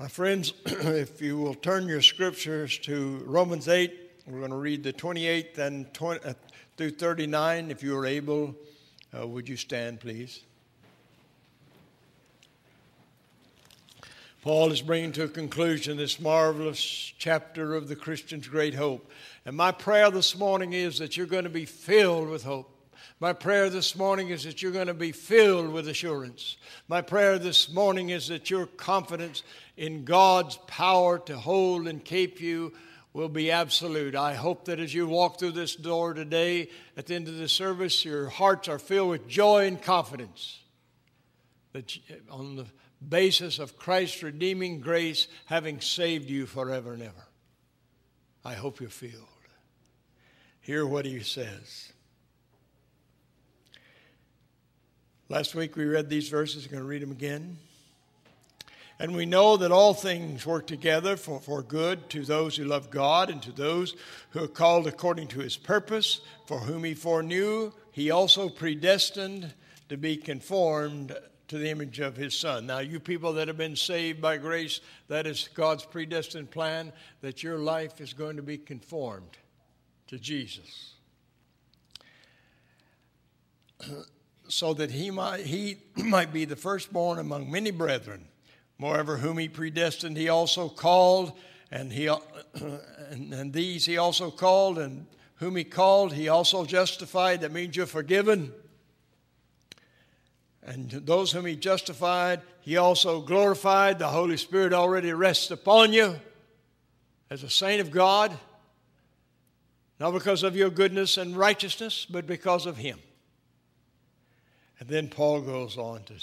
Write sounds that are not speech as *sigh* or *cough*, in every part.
My friends, *clears throat* if you will turn your scriptures to Romans 8, we're going to read the 28th and 20, uh, through 39. If you are able, uh, would you stand, please? Paul is bringing to a conclusion this marvelous chapter of the Christian's great hope. And my prayer this morning is that you're going to be filled with hope. My prayer this morning is that you're going to be filled with assurance. My prayer this morning is that your confidence in God's power to hold and keep you will be absolute. I hope that as you walk through this door today, at the end of the service, your hearts are filled with joy and confidence. That on the basis of Christ's redeeming grace, having saved you forever and ever. I hope you're filled. Hear what he says. Last week we read these verses. I'm going to read them again. And we know that all things work together for, for good to those who love God and to those who are called according to his purpose, for whom he foreknew, he also predestined to be conformed to the image of his son. Now, you people that have been saved by grace, that is God's predestined plan that your life is going to be conformed to Jesus. So that he might, he *clears throat* might be the firstborn among many brethren. Moreover, whom he predestined, he also called, and, he, *clears throat* and, and these he also called, and whom he called, he also justified. That means you're forgiven. And those whom he justified, he also glorified. The Holy Spirit already rests upon you as a saint of God, not because of your goodness and righteousness, but because of him. And then Paul goes on to,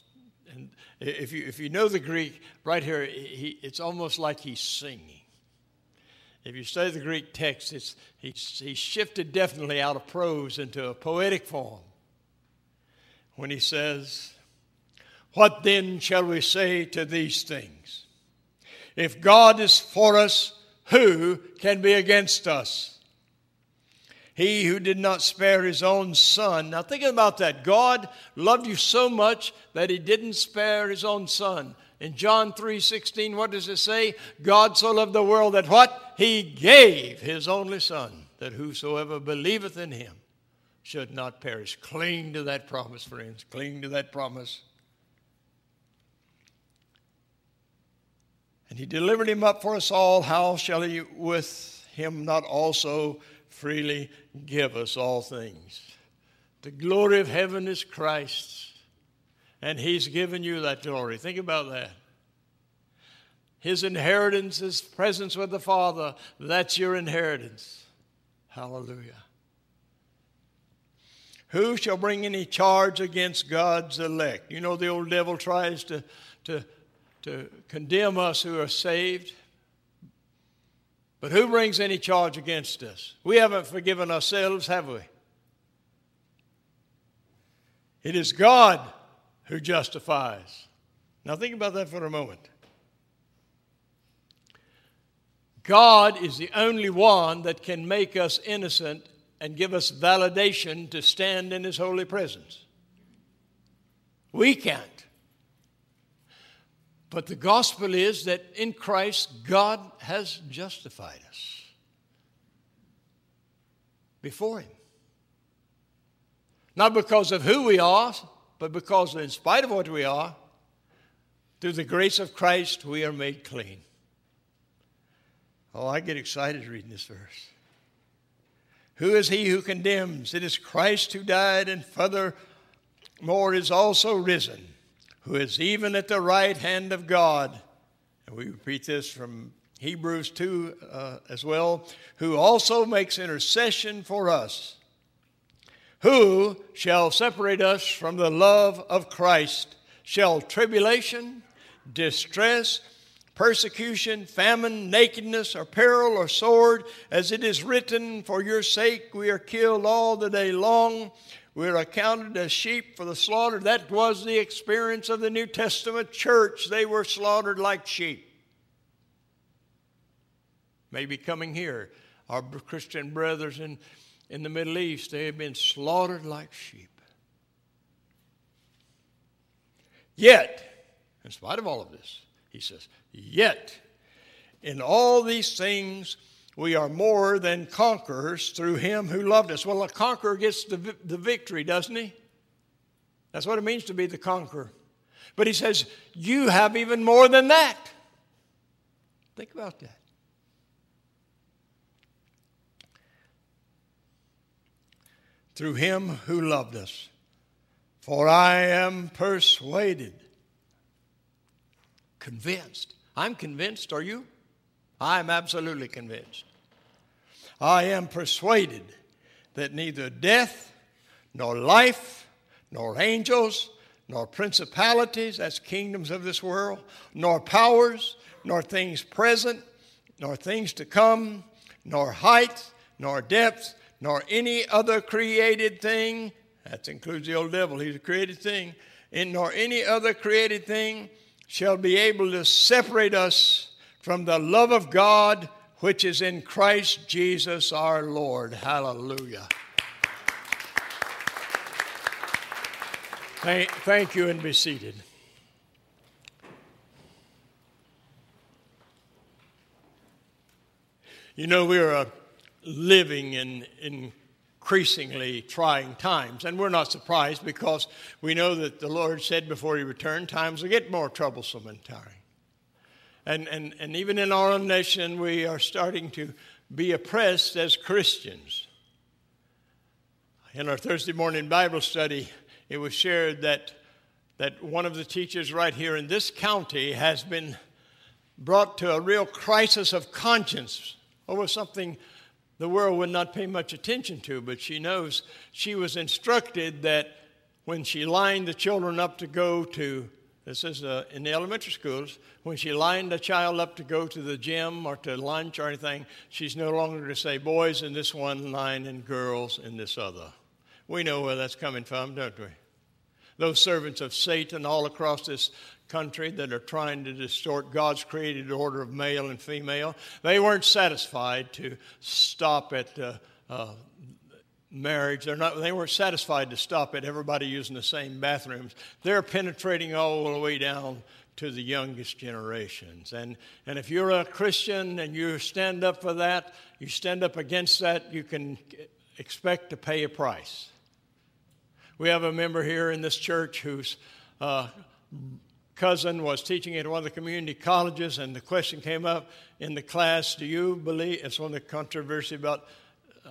and if you, if you know the Greek, right here, he, it's almost like he's singing. If you study the Greek text, it's, he, he shifted definitely out of prose into a poetic form when he says, What then shall we say to these things? If God is for us, who can be against us? He who did not spare his own son. Now, think about that. God loved you so much that he didn't spare his own son. In John 3 16, what does it say? God so loved the world that what? He gave his only son, that whosoever believeth in him should not perish. Cling to that promise, friends. Cling to that promise. And he delivered him up for us all. How shall he with him not also freely give us all things. The glory of heaven is Christ's, and He's given you that glory. Think about that. His inheritance is presence with the Father. That's your inheritance. Hallelujah. Who shall bring any charge against God's elect? You know, the old devil tries to, to, to condemn us who are saved. But who brings any charge against us? We haven't forgiven ourselves, have we? It is God who justifies. Now, think about that for a moment. God is the only one that can make us innocent and give us validation to stand in His holy presence. We can't. But the gospel is that in Christ, God has justified us before Him. Not because of who we are, but because, in spite of what we are, through the grace of Christ, we are made clean. Oh, I get excited reading this verse. Who is he who condemns? It is Christ who died, and furthermore is also risen who is even at the right hand of God. And we repeat this from Hebrews 2 uh, as well, who also makes intercession for us. Who shall separate us from the love of Christ? Shall tribulation, distress, persecution, famine, nakedness, or peril, or sword, as it is written, For your sake we are killed all the day long. We're accounted as sheep for the slaughter. That was the experience of the New Testament church. They were slaughtered like sheep. Maybe coming here, our Christian brothers in, in the Middle East, they have been slaughtered like sheep. Yet, in spite of all of this, He says, Yet, in all these things, we are more than conquerors through him who loved us. Well, a conqueror gets the, the victory, doesn't he? That's what it means to be the conqueror. But he says, You have even more than that. Think about that. Through him who loved us. For I am persuaded, convinced. I'm convinced, are you? I'm absolutely convinced. I am persuaded that neither death, nor life, nor angels, nor principalities, that's kingdoms of this world, nor powers, nor things present, nor things to come, nor height, nor depth, nor any other created thing, that includes the old devil, he's a created thing, and nor any other created thing shall be able to separate us from the love of God which is in Christ Jesus our Lord. Hallelujah. Thank, thank you and be seated. You know, we're uh, living in, in increasingly trying times. And we're not surprised because we know that the Lord said before He returned, times will get more troublesome and tiring. And, and, and even in our own nation, we are starting to be oppressed as Christians. In our Thursday morning Bible study, it was shared that, that one of the teachers right here in this county has been brought to a real crisis of conscience over something the world would not pay much attention to, but she knows she was instructed that when she lined the children up to go to this is uh, in the elementary schools. When she lined a child up to go to the gym or to lunch or anything, she's no longer to say boys in this one line and girls in this other. We know where that's coming from, don't we? Those servants of Satan all across this country that are trying to distort God's created order of male and female, they weren't satisfied to stop at uh, uh, marriage. They're not, they weren't satisfied to stop at everybody using the same bathrooms. They're penetrating all the way down to the youngest generations. And, and if you're a Christian and you stand up for that, you stand up against that, you can expect to pay a price. We have a member here in this church whose uh, cousin was teaching at one of the community colleges, and the question came up in the class Do you believe? It's one of the controversy about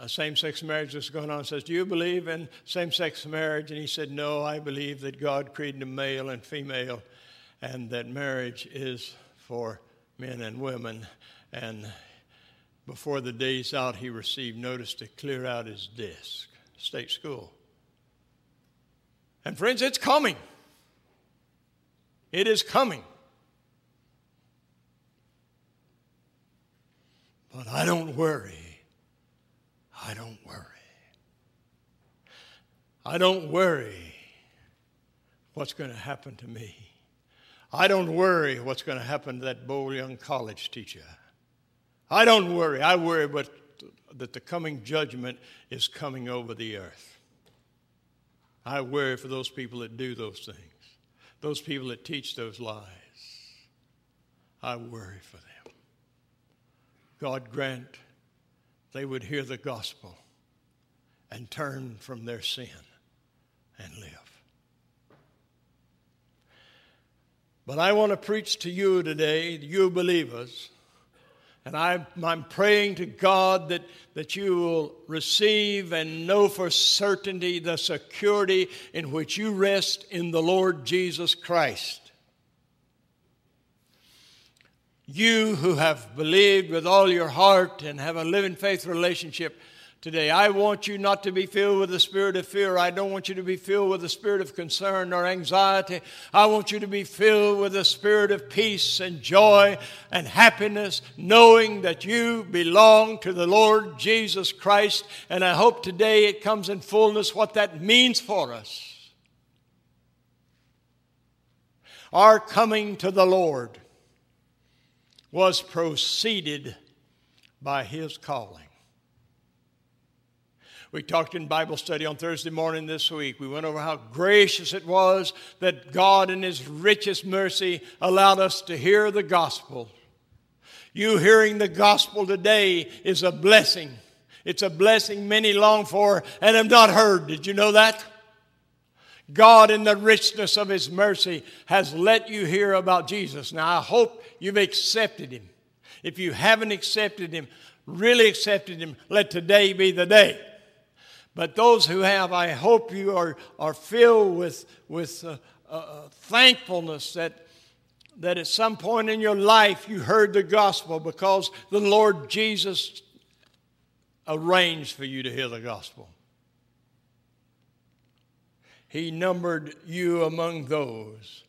uh, same sex marriage that's going on says, Do you believe in same sex marriage? And he said, No, I believe that God created a male and female and that marriage is for men and women. And before the day's out, he received notice to clear out his desk, state school. And friends, it's coming. It is coming. But I don't worry I don't worry. I don't worry what's going to happen to me. I don't worry what's going to happen to that bold young college teacher. I don't worry. I worry but that the coming judgment is coming over the earth. I worry for those people that do those things, those people that teach those lies. I worry for them. God grant they would hear the gospel and turn from their sin and live. But I want to preach to you today, you believers, and I, am I'm praying to God that, that you will receive and know for certainty the security in which you rest in the Lord Jesus Christ. You who have believed with all your heart and have a living faith relationship today. I want you not to be filled with the spirit of fear. I don't want you to be filled with the spirit of concern or anxiety. I want you to be filled with the spirit of peace and joy and happiness, knowing that you belong to the Lord Jesus Christ. And I hope today it comes in fullness what that means for us. Our coming to the Lord was proceeded by his calling. We talked in Bible study on Thursday morning this week. We went over how gracious it was that God, in His richest mercy, allowed us to hear the gospel. You hearing the gospel today is a blessing. It's a blessing many long for and have not heard. Did you know that? God, in the richness of His mercy, has let you hear about Jesus. Now, I hope you've accepted Him. If you haven't accepted Him, really accepted Him, let today be the day. But those who have, I hope you are, are filled with, with uh, uh, thankfulness that, that at some point in your life you heard the gospel because the Lord Jesus arranged for you to hear the gospel. He numbered you among those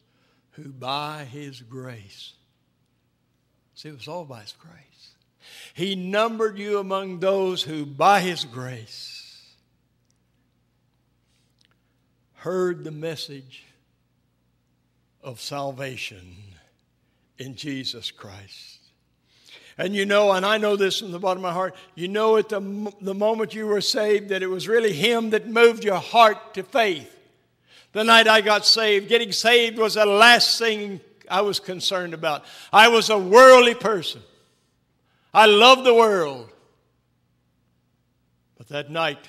who by His grace, see, it was all by His grace. He numbered you among those who by His grace heard the message of salvation in Jesus Christ. And you know, and I know this from the bottom of my heart, you know at the, the moment you were saved that it was really Him that moved your heart to faith. The night I got saved, getting saved was the last thing I was concerned about. I was a worldly person. I loved the world. But that night,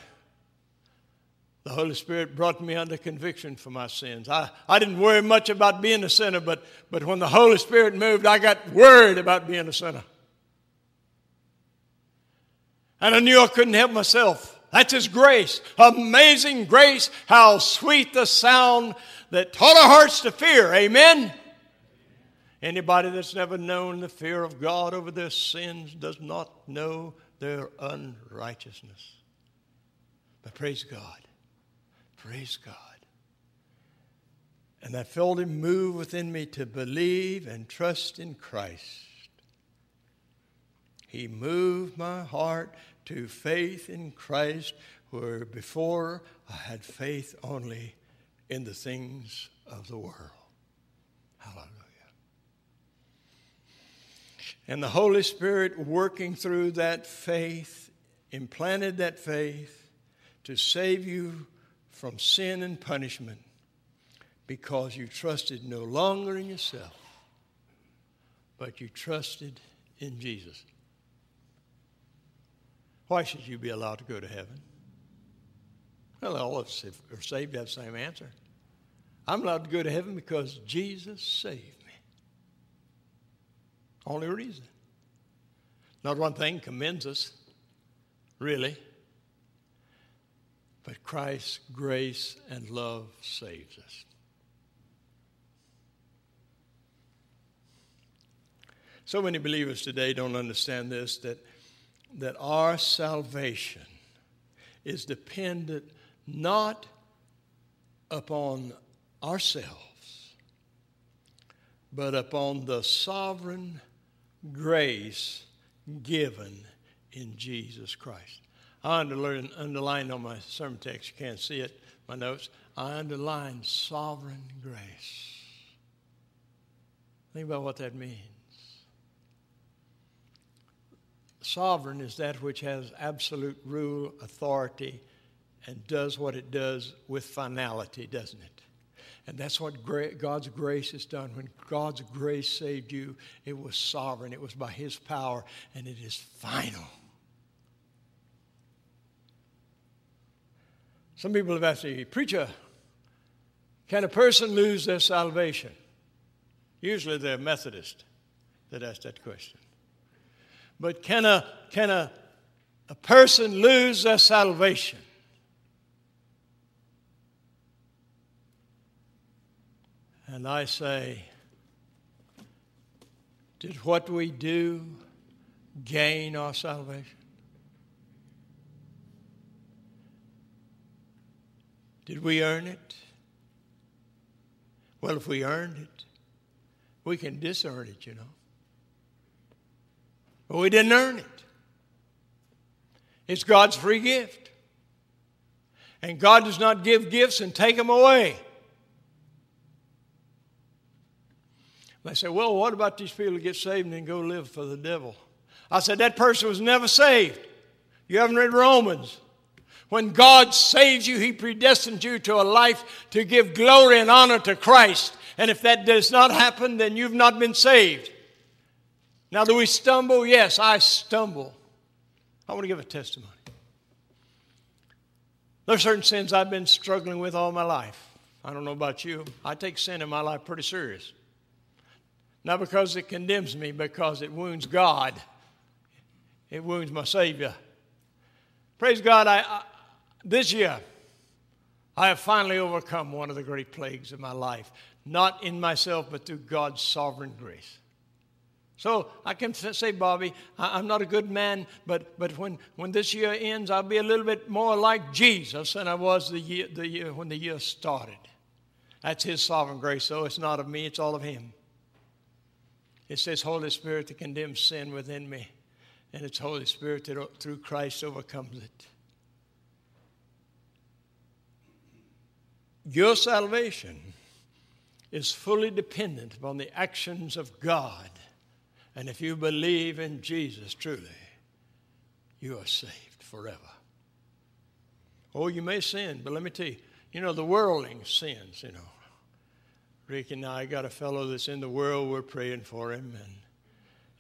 the Holy Spirit brought me under conviction for my sins. I, I didn't worry much about being a sinner, but, but when the Holy Spirit moved, I got worried about being a sinner. And I knew I couldn't help myself. That's His grace. Amazing grace. How sweet the sound that taught our hearts to fear. Amen. Anybody that's never known the fear of God over their sins does not know their unrighteousness. But praise God. Praise God. And I felt Him move within me to believe and trust in Christ. He moved my heart to faith in Christ, where before I had faith only in the things of the world. Hallelujah. And the Holy Spirit working through that faith, implanted that faith to save you from sin and punishment because you trusted no longer in yourself, but you trusted in Jesus. Why should you be allowed to go to heaven? Well, all of us if are saved have the same answer. I'm allowed to go to heaven because Jesus saved me. Only reason. Not one thing commends us, really. But Christ's grace and love saves us. So many believers today don't understand this that, that our salvation is dependent not upon ourselves, but upon the sovereign grace given in Jesus Christ. I underlined, underlined on my sermon text, you can't see it, my notes, I underlined sovereign grace. Think about what that means. Sovereign is that which has absolute rule, authority, and does what it does with finality, doesn't it? And that's what God's grace has done. When God's grace saved you, it was sovereign, it was by His power, and it is final. Some people have asked me, Preacher, can a person lose their salvation? Usually they're Methodist that ask that question. But can a, can a, a person lose their salvation? And I say, did what we do gain our salvation? Did we earn it? Well, if we earned it, we can disearn it, you know. But we didn't earn it. It's God's free gift. And God does not give gifts and take them away. They say, well, what about these people who get saved and then go live for the devil? I said, that person was never saved. You haven't read Romans. When God saves you, He predestines you to a life to give glory and honor to Christ. And if that does not happen, then you've not been saved. Now, do we stumble? Yes, I stumble. I want to give a testimony. There are certain sins I've been struggling with all my life. I don't know about you. I take sin in my life pretty serious. Not because it condemns me, because it wounds God. It wounds my Savior. Praise God, I, I, this year I have finally overcome one of the great plagues of my life. Not in myself, but through God's sovereign grace. So I can say, Bobby, I'm not a good man, but, but when, when this year ends, I'll be a little bit more like Jesus than I was the year, the year when the year started. That's His sovereign grace, so it's not of me, it's all of Him. It says, Holy Spirit to condemn sin within me, and it's Holy Spirit that through Christ overcomes it. Your salvation is fully dependent upon the actions of God and if you believe in Jesus truly, you are saved forever. Oh, you may sin, but let me tell you, you know, the worldling sins, you know. Rick and I got a fellow that's in the world, we're praying for him, and,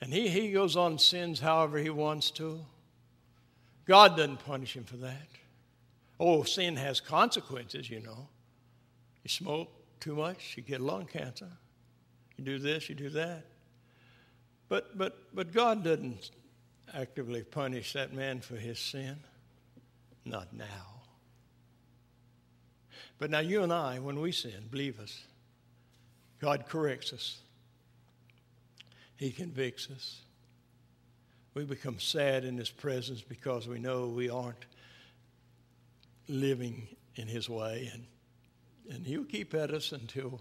and he, he goes on sins however he wants to. God doesn't punish him for that. Oh, sin has consequences, you know. You smoke too much, you get lung cancer. You do this, you do that. But, but, but God didn't actively punish that man for his sin. Not now. But now, you and I, when we sin, believe us, God corrects us, He convicts us. We become sad in His presence because we know we aren't living in His way, and, and He'll keep at us until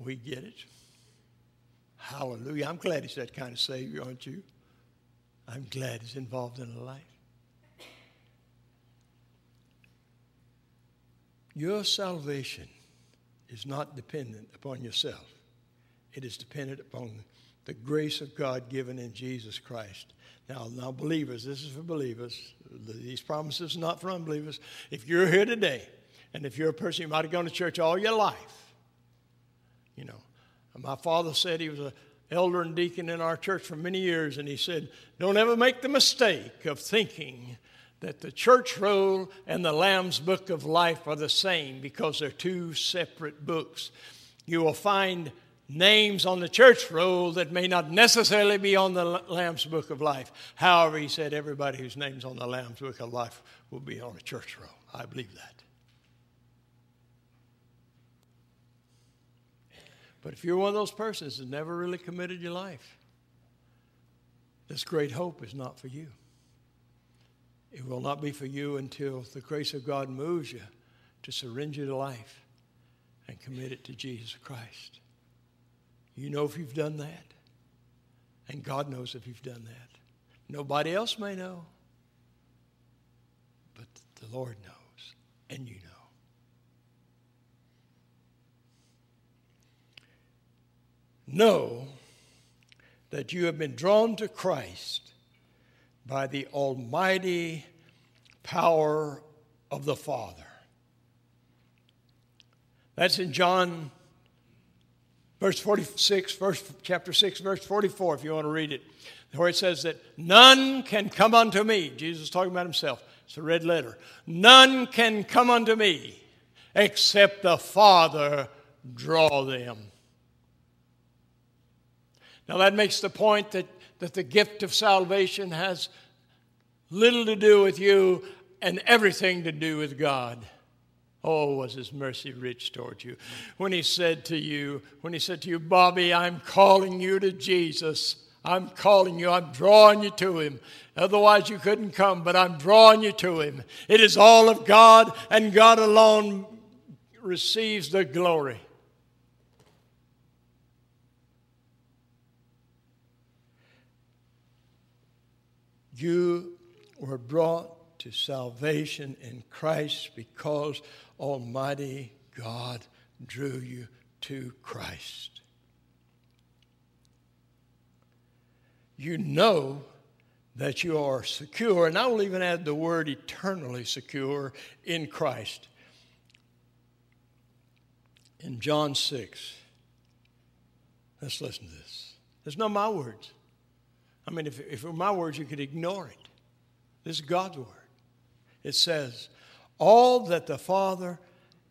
we get it. Hallelujah. I'm glad he's that kind of Savior, aren't you? I'm glad he's involved in a life. Your salvation is not dependent upon yourself, it is dependent upon the grace of God given in Jesus Christ. Now, now, believers, this is for believers. These promises are not for unbelievers. If you're here today, and if you're a person, you might have gone to church all your life, you know, my father said he was an elder and deacon in our church for many years, and he said, Don't ever make the mistake of thinking that the church roll and the Lamb's book of life are the same because they're two separate books. You will find names on the church roll that may not necessarily be on the Lamb's book of life. However, he said everybody whose name's on the Lamb's book of life will be on a church roll. I believe that. But if you're one of those persons that never really committed your life, this great hope is not for you. It will not be for you until the grace of God moves you to surrender your life and commit it to Jesus Christ. You know if you've done that, and God knows if you've done that. Nobody else may know, but the Lord knows, and you know. Know that you have been drawn to Christ by the almighty power of the Father. That's in John verse 46, verse, chapter 6, verse 44, if you want to read it, where it says that none can come unto me. Jesus is talking about himself. It's a red letter. None can come unto me except the Father draw them. Now, that makes the point that, that the gift of salvation has little to do with you and everything to do with God. Oh, was his mercy rich toward you. When he said to you, when he said to you, Bobby, I'm calling you to Jesus. I'm calling you. I'm drawing you to him. Otherwise, you couldn't come, but I'm drawing you to him. It is all of God, and God alone receives the glory. You were brought to salvation in Christ because Almighty God drew you to Christ. You know that you are secure, and I will even add the word eternally secure in Christ. In John 6, let's listen to this. It's not my words. I mean, if, if it were my words, you could ignore it. This is God's word. It says, All that the Father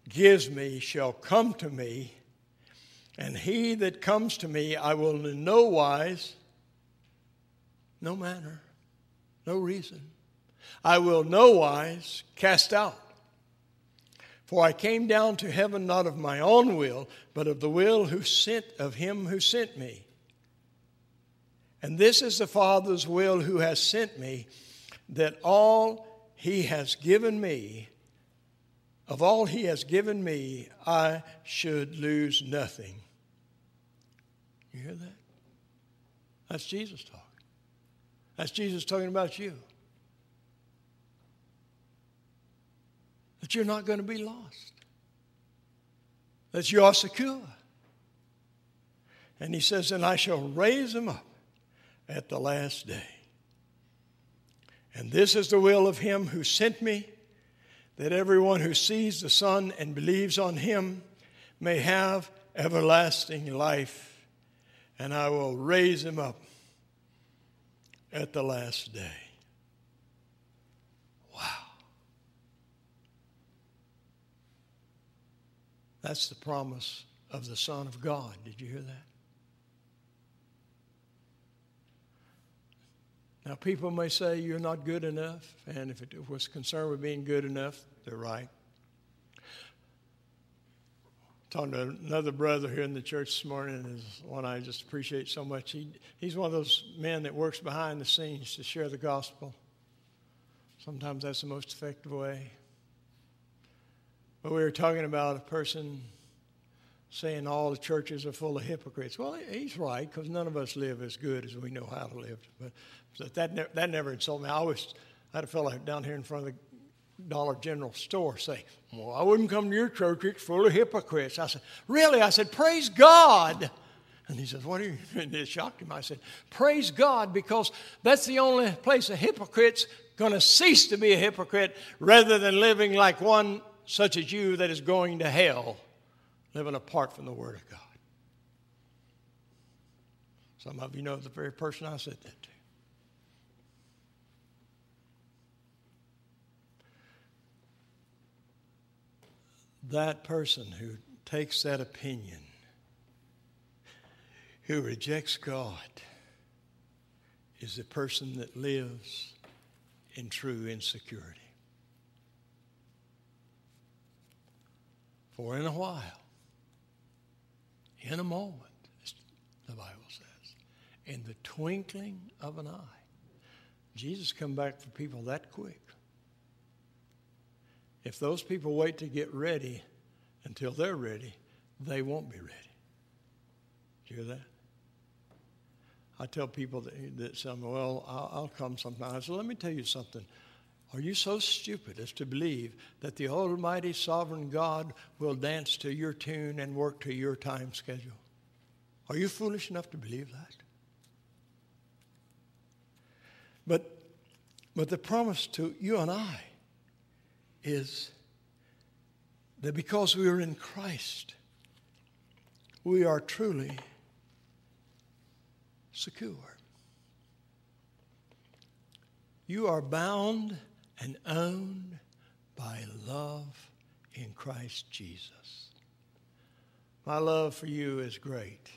gives me shall come to me, and he that comes to me I will in no wise, no manner, no reason, I will no wise cast out. For I came down to heaven not of my own will, but of the will who sent of him who sent me. And this is the Father's will who has sent me, that all he has given me, of all he has given me, I should lose nothing. You hear that? That's Jesus talking. That's Jesus talking about you. That you're not going to be lost. That you are secure. And he says, And I shall raise them up at the last day. And this is the will of him who sent me, that everyone who sees the Son and believes on him may have everlasting life, and I will raise him up at the last day. Wow. That's the promise of the Son of God. Did you hear that? Now, people may say you're not good enough, and if it was concerned with being good enough, they're right. Talking to another brother here in the church this morning is one I just appreciate so much. He, he's one of those men that works behind the scenes to share the gospel. Sometimes that's the most effective way. But we were talking about a person saying all the churches are full of hypocrites. Well, he's right because none of us live as good as we know how to live. But that, ne- that never insulted me. I always had a fellow down here in front of the Dollar General store say, Well, I wouldn't come to your church, it's full of hypocrites. I said, Really? I said, Praise God. And he says, What are you? *laughs* And it shocked him. I said, Praise God, because that's the only place a hypocrite's going to cease to be a hypocrite rather than living like one such as you that is going to hell, living apart from the Word of God. Some of you know the very person I said that to. that person who takes that opinion, who rejects God, is the person that lives in true insecurity. For in a while, in a moment, the Bible says, in the twinkling of an eye, Jesus come back for people that quick. If those people wait to get ready until they're ready, they won't be ready. Do you hear that? I tell people that, that some, well, I'll, I'll come sometime. I said, let me tell you something. Are you so stupid as to believe that the Almighty Sovereign God will dance to your tune and work to your time schedule? Are you foolish enough to believe that? But, but the promise to you and I is that because we are in Christ, we are truly secure. You are bound and owned by love in Christ Jesus. My love for you is great.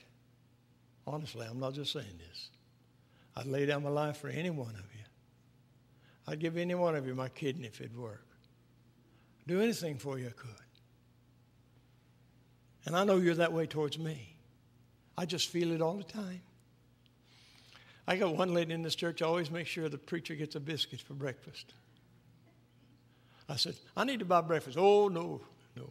Honestly, I'm not just saying this. I'd lay down my life for any one of you. I'd give any one of you my kidney if it'd work do anything for you I could. And I know you're that way towards me. I just feel it all the time. I got one lady in this church I always make sure the preacher gets a biscuit for breakfast. I said, I need to buy breakfast. Oh, no, no.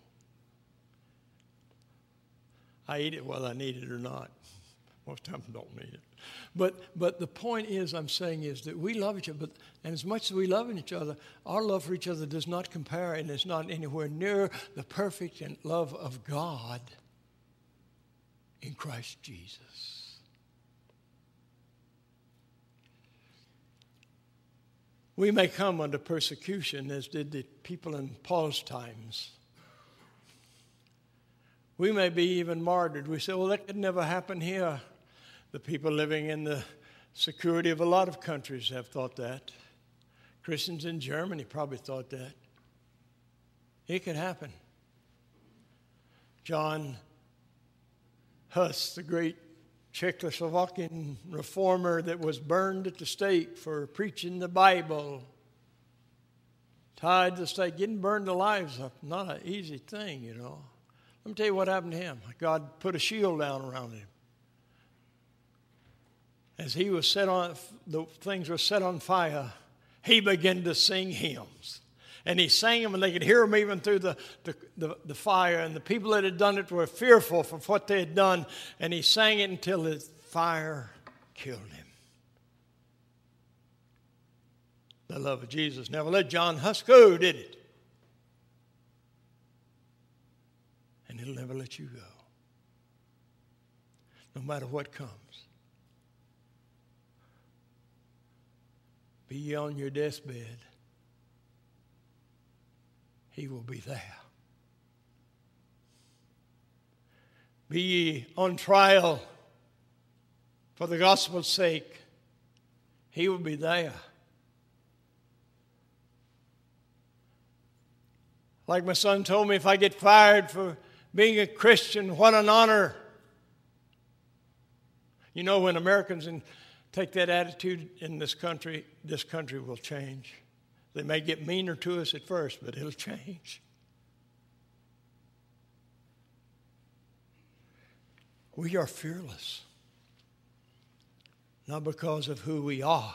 I eat it whether I need it or not. Most times I don't need it. But, but the point is, I'm saying is that we love each other, but, and as much as we love each other, our love for each other does not compare and is not anywhere near the perfect love of God in Christ Jesus. We may come under persecution as did the people in Paul's times. We may be even martyred. We say, well, that could never happen here. The people living in the security of a lot of countries have thought that. Christians in Germany probably thought that. It could happen. John Huss, the great Czechoslovakian reformer that was burned at the stake for preaching the Bible, tied to the stake, getting burned alive is not an easy thing, you know. Let me tell you what happened to him. God put a shield down around him. As he was set on, the things were set on fire, he began to sing hymns. And he sang them, and they could hear him even through the, the, the, the fire. And the people that had done it were fearful for what they had done. And he sang it until the fire killed him. The love of Jesus never let John Huss go, did it? And it'll never let you go, no matter what comes. Be on your deathbed he will be there. Be ye on trial for the gospel's sake, he will be there. Like my son told me, if I get fired for being a Christian, what an honor. You know, when Americans take that attitude in this country, this country will change. They may get meaner to us at first, but it'll change. We are fearless, not because of who we are,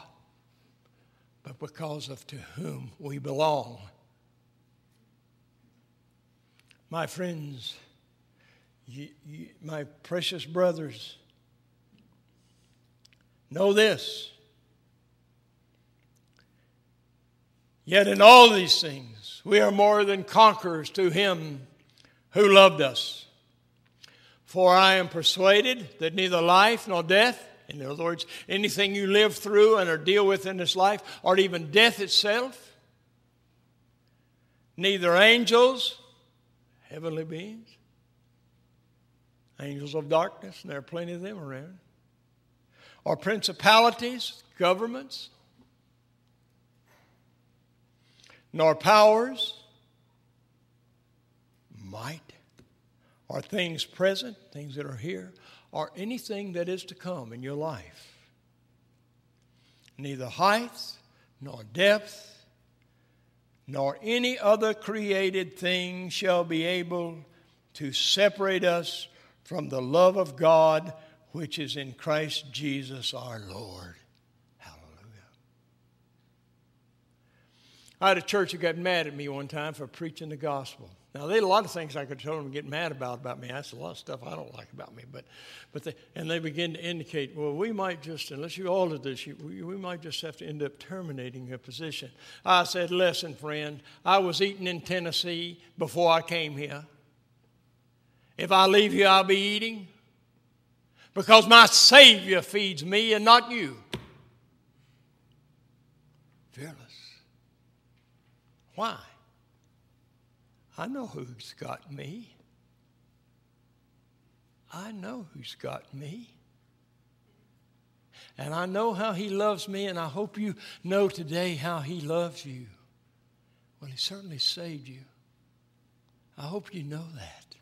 but because of to whom we belong. My friends, you, you, my precious brothers, know this Yet in all these things, we are more than conquerors to him who loved us. For I am persuaded that neither life nor death, in other words, anything you live through and or deal with in this life, or even death itself, neither angels, heavenly beings, angels of darkness, and there are plenty of them around, or principalities, governments, nor powers, might, or things present, things that are here, or anything that is to come in your life. Neither height, nor depth, nor any other created thing shall be able to separate us from the love of God which is in Christ Jesus our Lord. I had a church that got mad at me one time for preaching the gospel. Now, they had a lot of things I could tell them to get mad about about me. That's a lot of stuff I don't like about me. But, but they, and they begin to indicate, well, we might just, unless you alter this, you, we, we might just have to end up terminating your position. I said, listen, friend, I was eating in Tennessee before I came here. If I leave here, I'll be eating because my Savior feeds me and not you. Fearless. Why? I know who's got me. I know who's got me. And I know how he loves me, and I hope you know today how he loves you. Well, he certainly saved you. I hope you know that.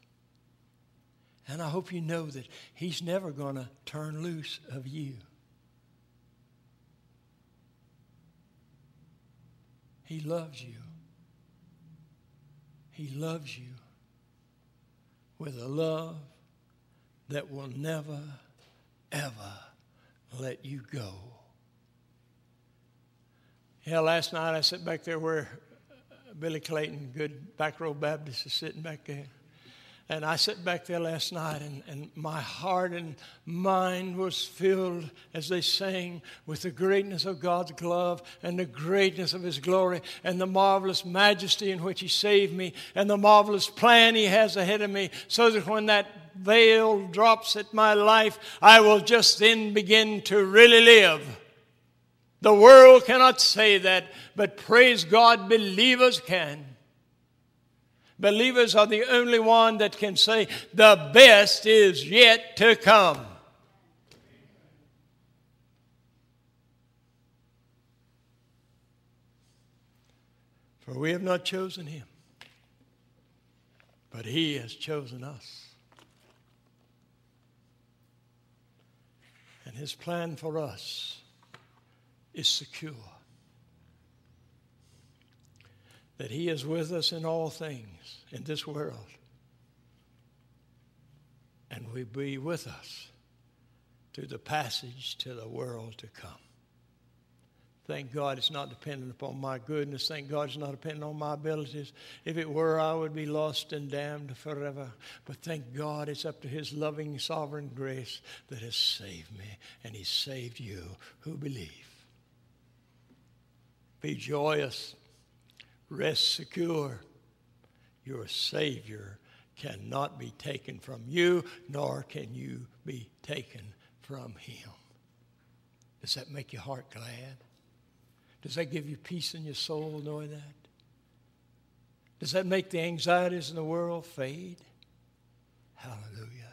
And I hope you know that he's never going to turn loose of you. He loves you. He loves you with a love that will never, ever let you go. Yeah, last night I sat back there where Billy Clayton, good back row Baptist, is sitting back there. And I sat back there last night, and, and my heart and mind was filled as they sang with the greatness of God's love and the greatness of His glory and the marvelous majesty in which He saved me and the marvelous plan He has ahead of me, so that when that veil drops at my life, I will just then begin to really live The world cannot say that, but praise God, believers can. Believers are the only one that can say, the best is yet to come. For we have not chosen him, but he has chosen us. And his plan for us is secure. That he is with us in all things in this world and will be with us through the passage to the world to come. Thank God it's not dependent upon my goodness. Thank God it's not dependent on my abilities. If it were, I would be lost and damned forever. But thank God it's up to His loving, sovereign grace that has saved me, and He saved you who believe. Be joyous, rest secure. Your Savior cannot be taken from you, nor can you be taken from Him. Does that make your heart glad? Does that give you peace in your soul knowing that? Does that make the anxieties in the world fade? Hallelujah.